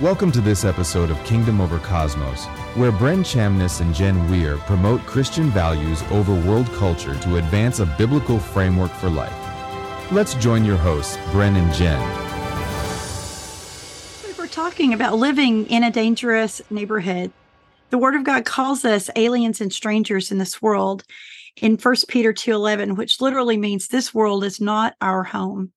Welcome to this episode of Kingdom Over Cosmos, where Bren Chamnes and Jen Weir promote Christian values over world culture to advance a biblical framework for life. Let's join your hosts, Bren and Jen. We were talking about living in a dangerous neighborhood. The Word of God calls us aliens and strangers in this world in 1 Peter 2:11, which literally means this world is not our home.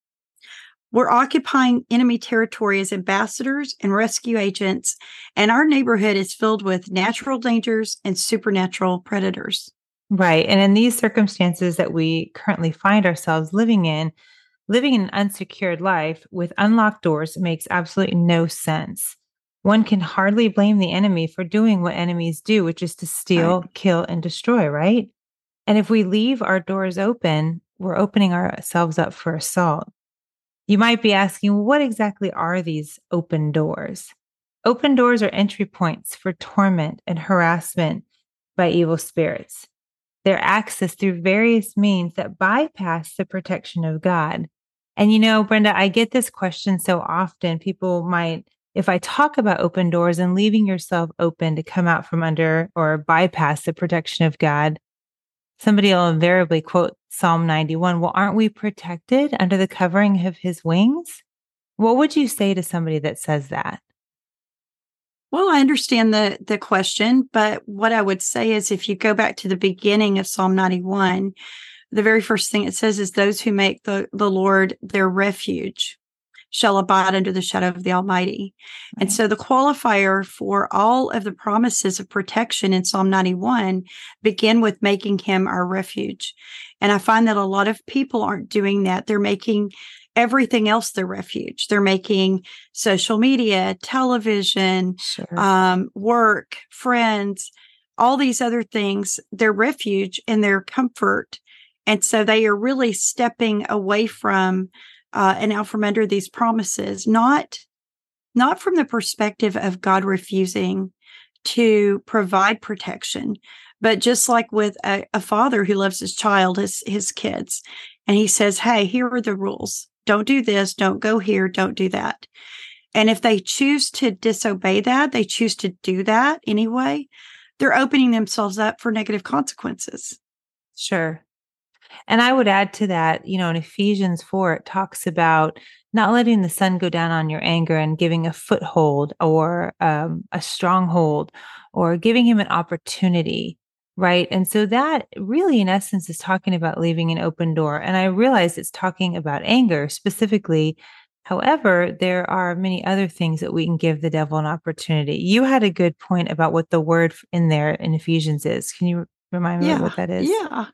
We're occupying enemy territory as ambassadors and rescue agents, and our neighborhood is filled with natural dangers and supernatural predators. Right. And in these circumstances that we currently find ourselves living in, living an unsecured life with unlocked doors makes absolutely no sense. One can hardly blame the enemy for doing what enemies do, which is to steal, right. kill, and destroy, right? And if we leave our doors open, we're opening ourselves up for assault. You might be asking, what exactly are these open doors? Open doors are entry points for torment and harassment by evil spirits. They're accessed through various means that bypass the protection of God. And you know, Brenda, I get this question so often. People might, if I talk about open doors and leaving yourself open to come out from under or bypass the protection of God, somebody will invariably quote Psalm 91. Well, aren't we protected under the covering of his wings? What would you say to somebody that says that? Well, I understand the the question, but what I would say is if you go back to the beginning of Psalm 91, the very first thing it says is those who make the, the Lord their refuge shall abide under the shadow of the Almighty. Right. And so the qualifier for all of the promises of protection in Psalm 91 begin with making him our refuge. And I find that a lot of people aren't doing that. They're making everything else their refuge. They're making social media, television, sure. um, work, friends, all these other things their refuge and their comfort. And so they are really stepping away from uh, and out from under these promises, not not from the perspective of God refusing to provide protection, but just like with a, a father who loves his child, his his kids, and he says, "Hey, here are the rules. Don't do this. Don't go here. Don't do that." And if they choose to disobey that, they choose to do that anyway, they're opening themselves up for negative consequences. Sure. And I would add to that, you know, in Ephesians 4, it talks about not letting the sun go down on your anger and giving a foothold or um, a stronghold or giving him an opportunity. Right. And so that really, in essence, is talking about leaving an open door. And I realize it's talking about anger specifically. However, there are many other things that we can give the devil an opportunity. You had a good point about what the word in there in Ephesians is. Can you remind me yeah, what that is? Yeah.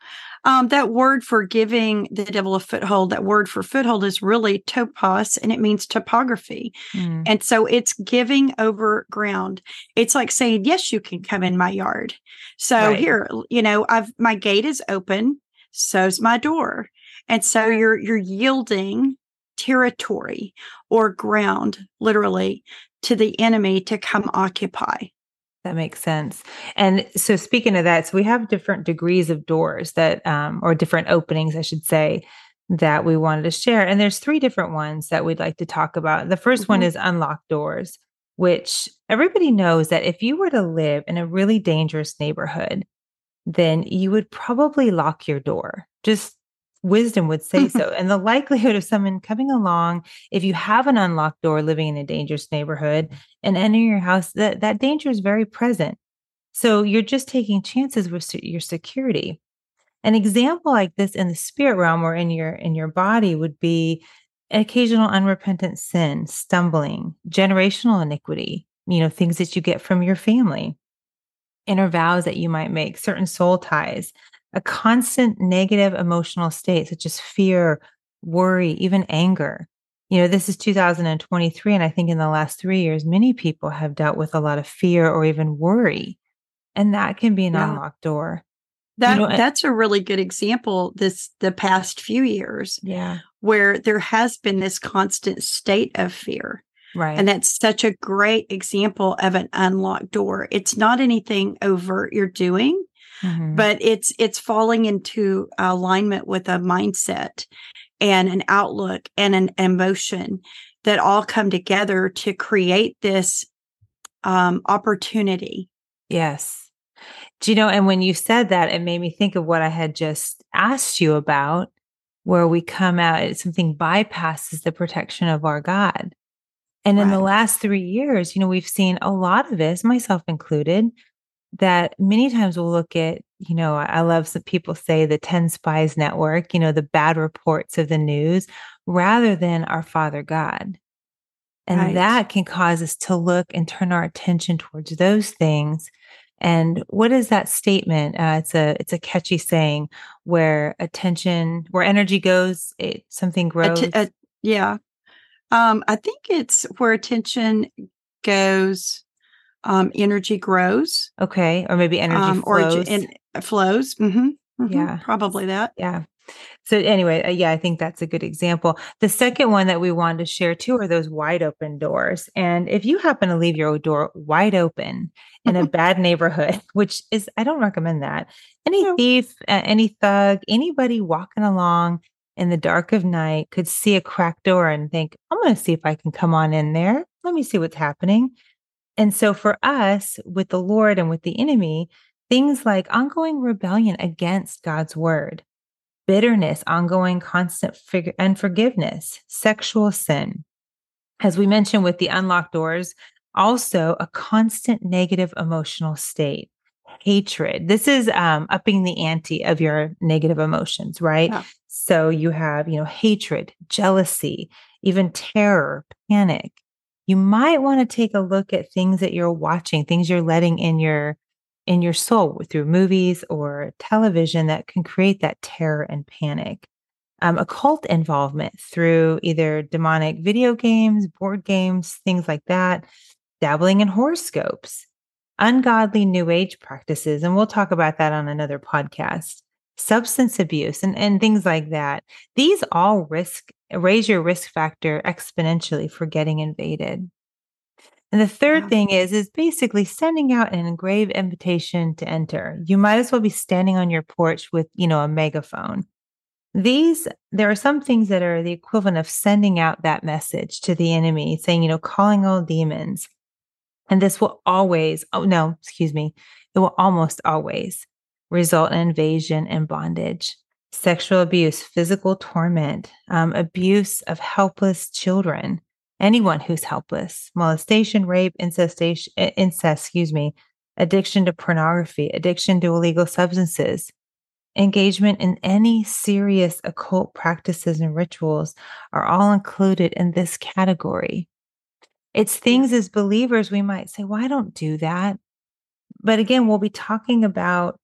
Um, that word for giving the devil a foothold, that word for foothold is really topos and it means topography. Mm. And so it's giving over ground. It's like saying, yes, you can come in my yard. So right. here, you know, I've, my gate is open. So's my door. And so you're, you're yielding territory or ground literally to the enemy to come occupy. That makes sense. And so, speaking of that, so we have different degrees of doors that, um, or different openings, I should say, that we wanted to share. And there's three different ones that we'd like to talk about. The 1st mm-hmm. one is unlocked doors, which everybody knows that if you were to live in a really dangerous neighborhood, then you would probably lock your door. Just wisdom would say so. and the likelihood of someone coming along, if you have an unlocked door living in a dangerous neighborhood and entering your house, that, that danger is very present. So you're just taking chances with your security. An example like this in the spirit realm or in your in your body would be occasional unrepentant sin, stumbling, generational iniquity, you know, things that you get from your family, inner vows that you might make, certain soul ties, a constant negative emotional state, such as fear, worry, even anger. You know, this is 2023. And I think in the last three years, many people have dealt with a lot of fear or even worry. And that can be an yeah. unlocked door. That you know, that's a really good example this the past few years. Yeah. Where there has been this constant state of fear. Right. And that's such a great example of an unlocked door. It's not anything overt you're doing mm-hmm. but it's it's falling into alignment with a mindset and an outlook and an emotion that all come together to create this um, opportunity. Yes. Do you know, and when you said that, it made me think of what I had just asked you about, where we come out, something bypasses the protection of our God. And in the last three years, you know, we've seen a lot of this, myself included, that many times we'll look at, you know, I love some people say the 10 spies network, you know, the bad reports of the news rather than our Father God. And right. that can cause us to look and turn our attention towards those things. And what is that statement? Uh, it's a it's a catchy saying where attention, where energy goes, it something grows. Att- uh, yeah, um, I think it's where attention goes, um, energy grows. Okay, or maybe energy um, flows. Or flows. Mm-hmm. Mm-hmm. Yeah, probably that. Yeah. So anyway, uh, yeah, I think that's a good example. The second one that we wanted to share too are those wide open doors. And if you happen to leave your door wide open in a bad neighborhood, which is I don't recommend that. Any no. thief, uh, any thug, anybody walking along in the dark of night could see a cracked door and think, "I'm going to see if I can come on in there. Let me see what's happening." And so for us with the Lord and with the enemy, things like ongoing rebellion against God's word bitterness, ongoing constant fig- unforgiveness, sexual sin. As we mentioned with the unlocked doors, also a constant negative emotional state. Hatred. This is um, upping the ante of your negative emotions, right? Yeah. So you have, you know, hatred, jealousy, even terror, panic. You might want to take a look at things that you're watching, things you're letting in your in your soul through movies or television that can create that terror and panic. Um, occult involvement through either demonic video games, board games, things like that, dabbling in horoscopes, ungodly new age practices. And we'll talk about that on another podcast. Substance abuse and, and things like that. These all risk raise your risk factor exponentially for getting invaded. And the third thing is is basically sending out an engraved invitation to enter. You might as well be standing on your porch with, you know, a megaphone. These there are some things that are the equivalent of sending out that message to the enemy, saying, you know, calling all demons. And this will always, oh no, excuse me, it will almost always result in invasion and bondage, sexual abuse, physical torment, um, abuse of helpless children, anyone who's helpless molestation rape incestation incest excuse me addiction to pornography addiction to illegal substances engagement in any serious occult practices and rituals are all included in this category. It's things as believers we might say well i don't do that. But again we'll be talking about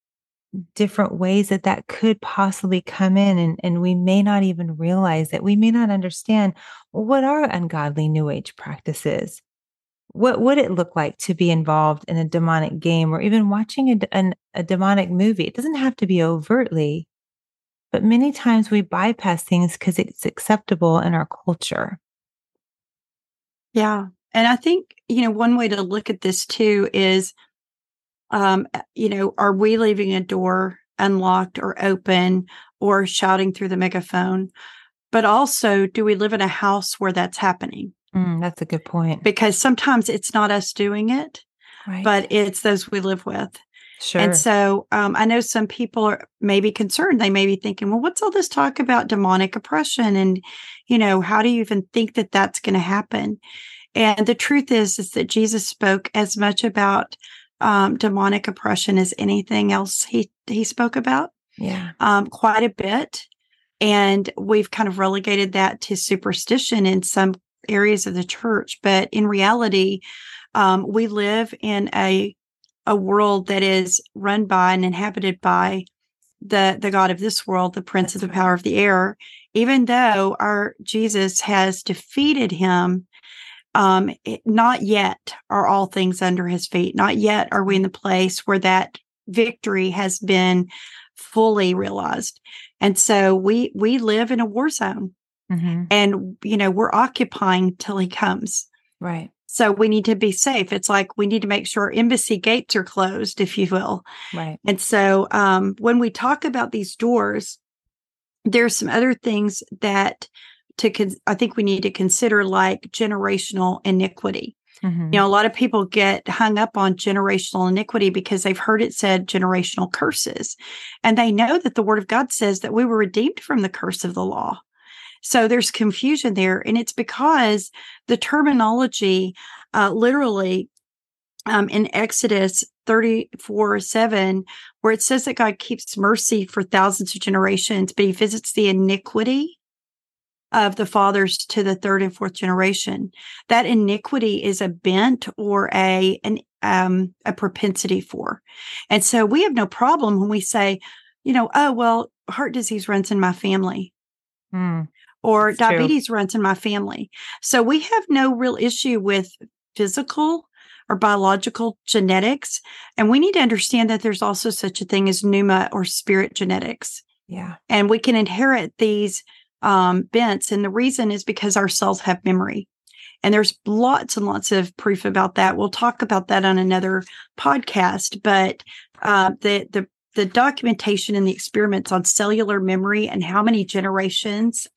different ways that that could possibly come in and, and we may not even realize that we may not understand what are ungodly new age practices what would it look like to be involved in a demonic game or even watching a, an, a demonic movie. It doesn't have to be overtly but many times we bypass things because it's acceptable in our culture. Yeah and i think you know one way to look at this too is um, you know, are we leaving a door unlocked or open or shouting through the megaphone? But also, do we live in a house where that's happening? Mm, that's a good point. Because sometimes it's not us doing it, right. but it's those we live with. Sure. And so um, I know some people are maybe concerned. They may be thinking, well, what's all this talk about demonic oppression? And, you know, how do you even think that that's going to happen? And the truth is, is that Jesus spoke as much about um, demonic oppression as anything else he he spoke about. Yeah, um, quite a bit, and we've kind of relegated that to superstition in some areas of the church. But in reality, um, we live in a a world that is run by and inhabited by the the God of this world, the Prince of the power of the air. Even though our Jesus has defeated him um, it, not yet are all things under his feet. Not yet are we in the place where that victory has been fully realized. And so we we live in a war zone. Mm-hmm. And you know, we're occupying till he comes. Right. So we need to be safe. It's like we need to make sure embassy gates are closed, if you will. Right. And so um, when we talk about these doors, there's some other things that to con- I think we need to consider like generational iniquity. Mhm. You know, a lot of people get hung up on generational iniquity because they've heard it said generational curses. And they know that the word of God says that we were redeemed from the curse of the law. So there's confusion there. And it's because the terminology uh, literally um, in Exodus 34 7, where it says that God keeps mercy for thousands of generations, but he visits the iniquity of the fathers to the third and fourth generation. That iniquity is a bent or a an um a propensity for. And so we have no problem when we say, you know, oh well, heart disease runs in my family Mm. or It's true. diabetes runs in my family. So we have no real issue with physical or biological genetics. And we need to understand that there's also such a thing as pneuma or spirit genetics. Yeah. And we can inherit these um, bents. And the reason is because our cells have memory. And there's lots and lots of proof about that. We'll talk about that on another podcast. But uh, the the the documentation and the experiments on cellular memory and how many generations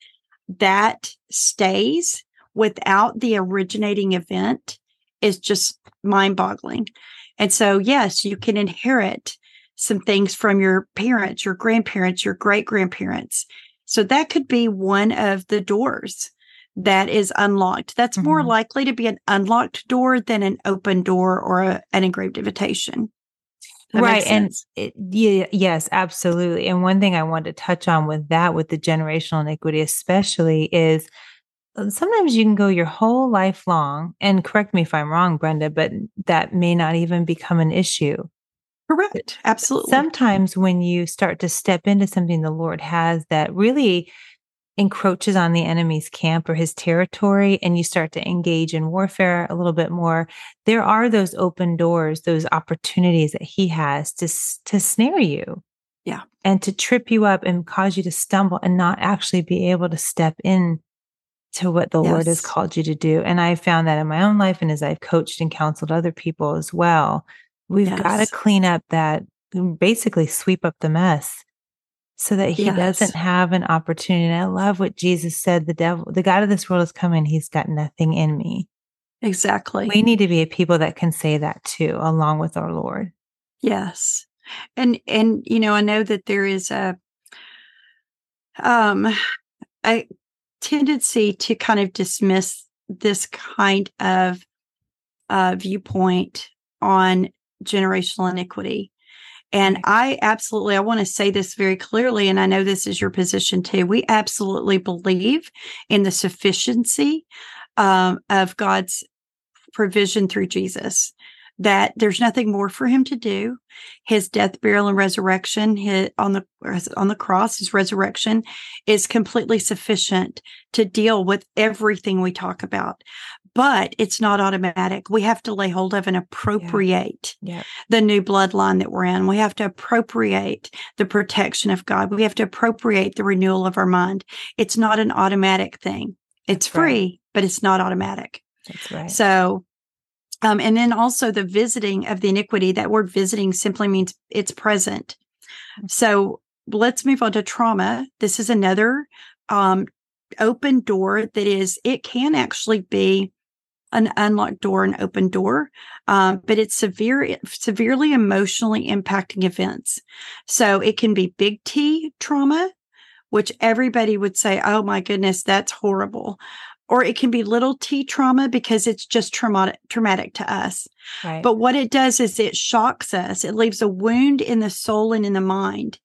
that stays without the originating event is just mind boggling. And so, yes, you can inherit some things from your parents, your grandparents, your great grandparents. So that could be one of the doors that is unlocked. That's more Mhm. likely to be an unlocked door than an open door or a, an engraved invitation. That right and it, yeah, yes absolutely and one thing i wanted to touch on with that with the generational iniquity especially is uh, sometimes you can go your whole life long and correct me if i'm wrong brenda but that may not even become an issue correct. Absolutely. sometimes when you start to step into something the lord has that really encroaches on the enemy's camp or his territory and you start to engage in warfare a little bit more there are those open doors those opportunities that he has to to snare you Yeah. and to trip you up and cause you to stumble and not actually be able to step in to what the lord has called you to do and i found that in my own life and as i've coached and counseled other people as well we've got to clean up that basically sweep up the mess so that he Yes. doesn't have an opportunity. And I love what Jesus said the devil, the God of this world is coming. He's got nothing in me. exactly. We need to be a people that can say that too, along with our Lord. Yes. And and you know, I know that there is a um a tendency to kind of dismiss this kind of uh viewpoint on generational iniquity. And I absolutely I want to say this very clearly and I know this is your position too. We absolutely believe in the sufficiency um, of God's provision through Jesus that there's nothing more for him to do. His death, burial, and resurrection his, on the on the cross, his resurrection is completely sufficient to deal with everything we talk about. But it's not automatic. We have to lay hold of and appropriate Yeah. the new bloodline that we're in. We have to appropriate the protection of God. We have to appropriate the renewal of our mind. It's not an automatic thing. It's That's right. free, but it's not automatic. That's right. So, um, and then also the visiting of the iniquity. That word visiting simply means it's present. So let's move on to trauma. This is another um, open door that is, it can actually be an unlocked door, an open door, um, but it's severe, severely emotionally impacting events. So it can be big T trauma, which everybody would say, oh my goodness, that's horrible. Or it can be little t trauma because it's just traumatic, traumatic to us. right. But what it does is it shocks us. It leaves a wound in the soul and in the mind.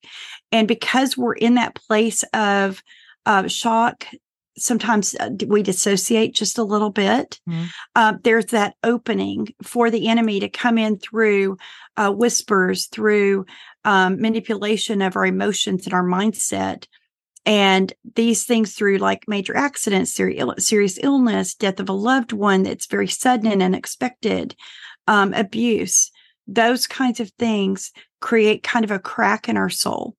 And because we're in that place of uh, shock, sometimes uh, we dissociate just a little bit. Mhm. Uh, there's that opening for the enemy to come in through uh, whispers, through um, manipulation of our emotions and our mindset. And these things through like major accidents, serious illness, death of a loved one that's very sudden and unexpected, um, abuse, those kinds of things create kind of a crack in our soul.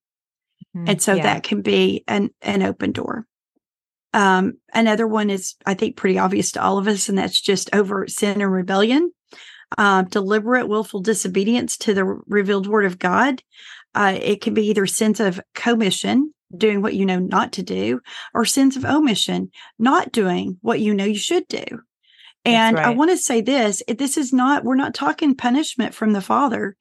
Mhm. And so Yeah. that can be an, an open door. Um, another one is, I think, pretty obvious to all of us, and that's just overt sin and rebellion, um, deliberate, willful disobedience to the revealed word of God. Uh, it can be either sins of commission, doing what you know not to do, or sins of omission, not doing what you know you should do. And right. I want to say this this is not, we're not talking punishment from the father.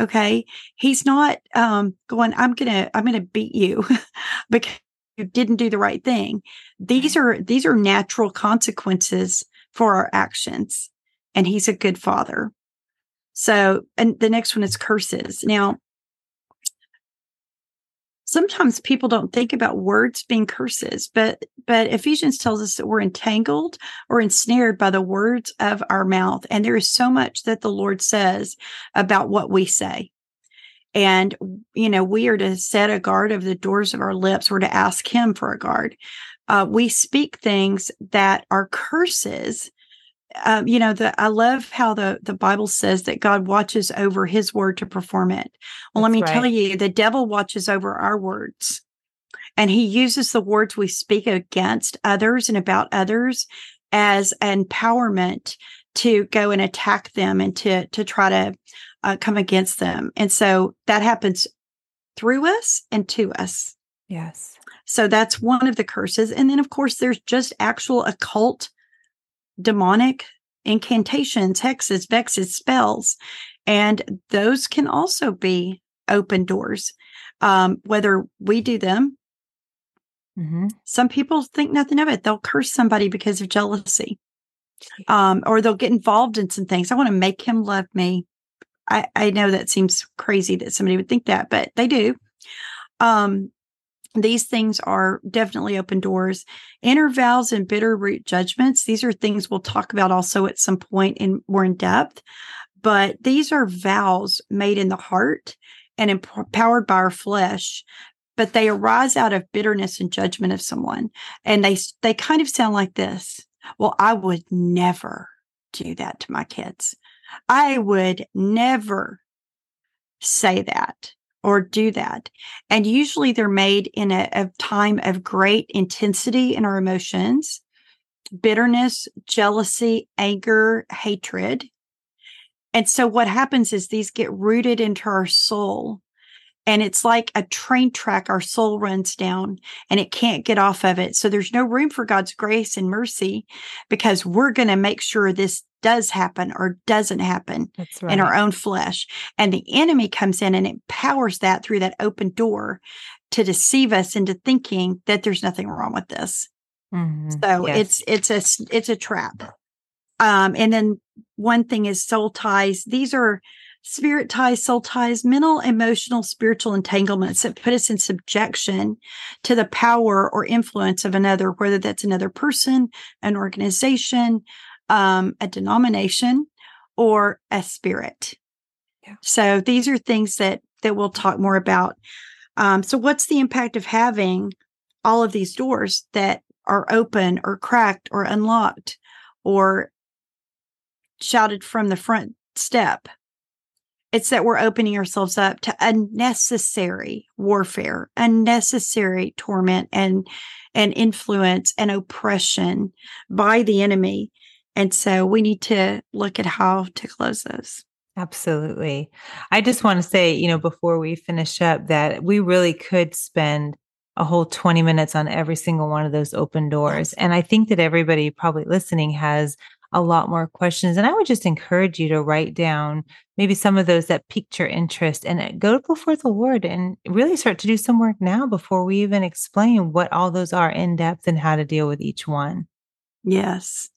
Okay. He's not um, going, I'm going to, I'm going to beat you because you didn't do the right thing. These are, these are natural consequences for our actions. And he's a good father. So, and the next one is curses. Now, sometimes people don't think about words being curses but but ephesians tells us that we're entangled or ensnared by the words of our mouth. And there is so much that the lord says about what we say. And you know we are to set a guard of the doors of our lips. We're to ask him for a guard. Uh, we speak things that are curses um, you know, the, I love how the, the Bible says that God watches over his word to perform it. Well, That's let me right. tell you, the devil watches over our words and he uses the words we speak against others and about others as empowerment to go and attack them and to, to try to uh, come against them. And so that happens through us and to us. Yes. So that's one of the curses. And then, of course, there's just actual occult demonic incantations, hexes, vexes, spells. And those can also be open doors, um, whether we do them. Mm-hmm. Some people think nothing of it. They'll curse somebody because of jealousy, um, or they'll get involved in some things. I want to make him love me. I, I know that seems crazy that somebody would think that, but they do. Um, these things are definitely open doors. Inner vows and bitter root judgments. These are things we'll talk about also at some point in more in depth. But these are vows made in the heart and empowered by our flesh, but they arise out of bitterness and judgment of someone. And they they kind of sound like this. Well, I would never do that to my kids. I would never say that or do that. And usually they're made in a, a time of great intensity in our emotions, bitterness, jealousy, anger, hatred. And so what happens is these get rooted into our soul and it's like a train track our soul runs down and it can't get off of it so there's no room for god's grace and mercy because we're going to make sure this does happen or doesn't happen right. in our own flesh and the enemy comes in and empowers that through that open door to deceive us into thinking that there's nothing wrong with this mm-hmm. so yes. it's it's a it's a trap um and then one thing is soul ties these are spirit ties, soul ties, mental, emotional, spiritual entanglements that put us in subjection to the power or influence of another, whether that's another person, an organization, um, a denomination, or a spirit. Yeah. So these are things that that we'll talk more about. Um, so what's the impact of having all of these doors that are open or cracked or unlocked or shouted from the front step? It's that we're opening ourselves up to unnecessary warfare, unnecessary torment and and influence and oppression by the enemy. And so we need to look at how to close those. Absolutely. I just want to say, you know, before we finish up, that we really could spend a whole 20 minutes on every single one of those open doors. And I think that everybody probably listening has a lot more questions. And I would just encourage you to write down maybe some of those that piqued your interest and uh, go before the Lord and really start to do some work now before we even explain what all those are in depth and how to deal with each one. Yes.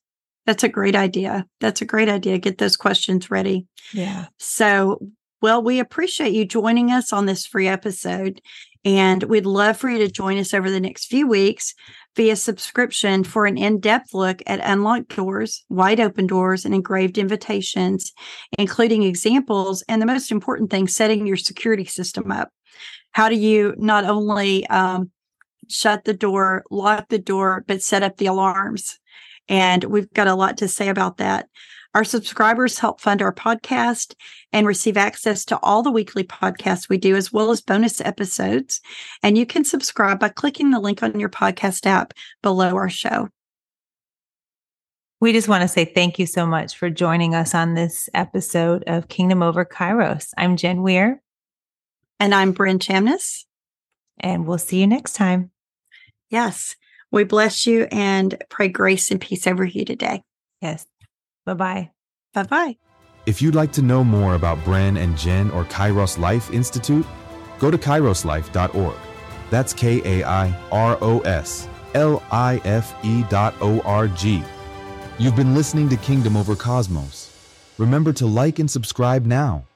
That's a great idea. That's a great idea. Get those questions ready. Yeah. So, well, we appreciate you joining us on this free episode. And we'd love for you to join us over the next few weeks via subscription for an in depth look at unlocked doors, wide open doors, and engraved invitations, including examples and the most important thing, setting your security system up. How do you not only um, shut the door, lock the door, but set up the alarms? And we've got a lot to say about that. Our subscribers help fund our podcast and receive access to all the weekly podcasts we do, as well as bonus episodes. And you can subscribe by clicking the link on your podcast app below our show. We just want to say thank you so much for joining us on this episode of Kingdom Over Kairos. I'm Jen Weir. And I'm Bren Chamnes. And we'll see you next time. Yes. We bless you and pray grace and peace over you today. Yes. Bye bye. Bye bye. If you'd like to know more about Bren and Jen or Kairos Life Institute, go to kairoslife.org. That's K A I R O S L I F E dot O R G. You've been listening to Kingdom Over Cosmos. Remember to like and subscribe now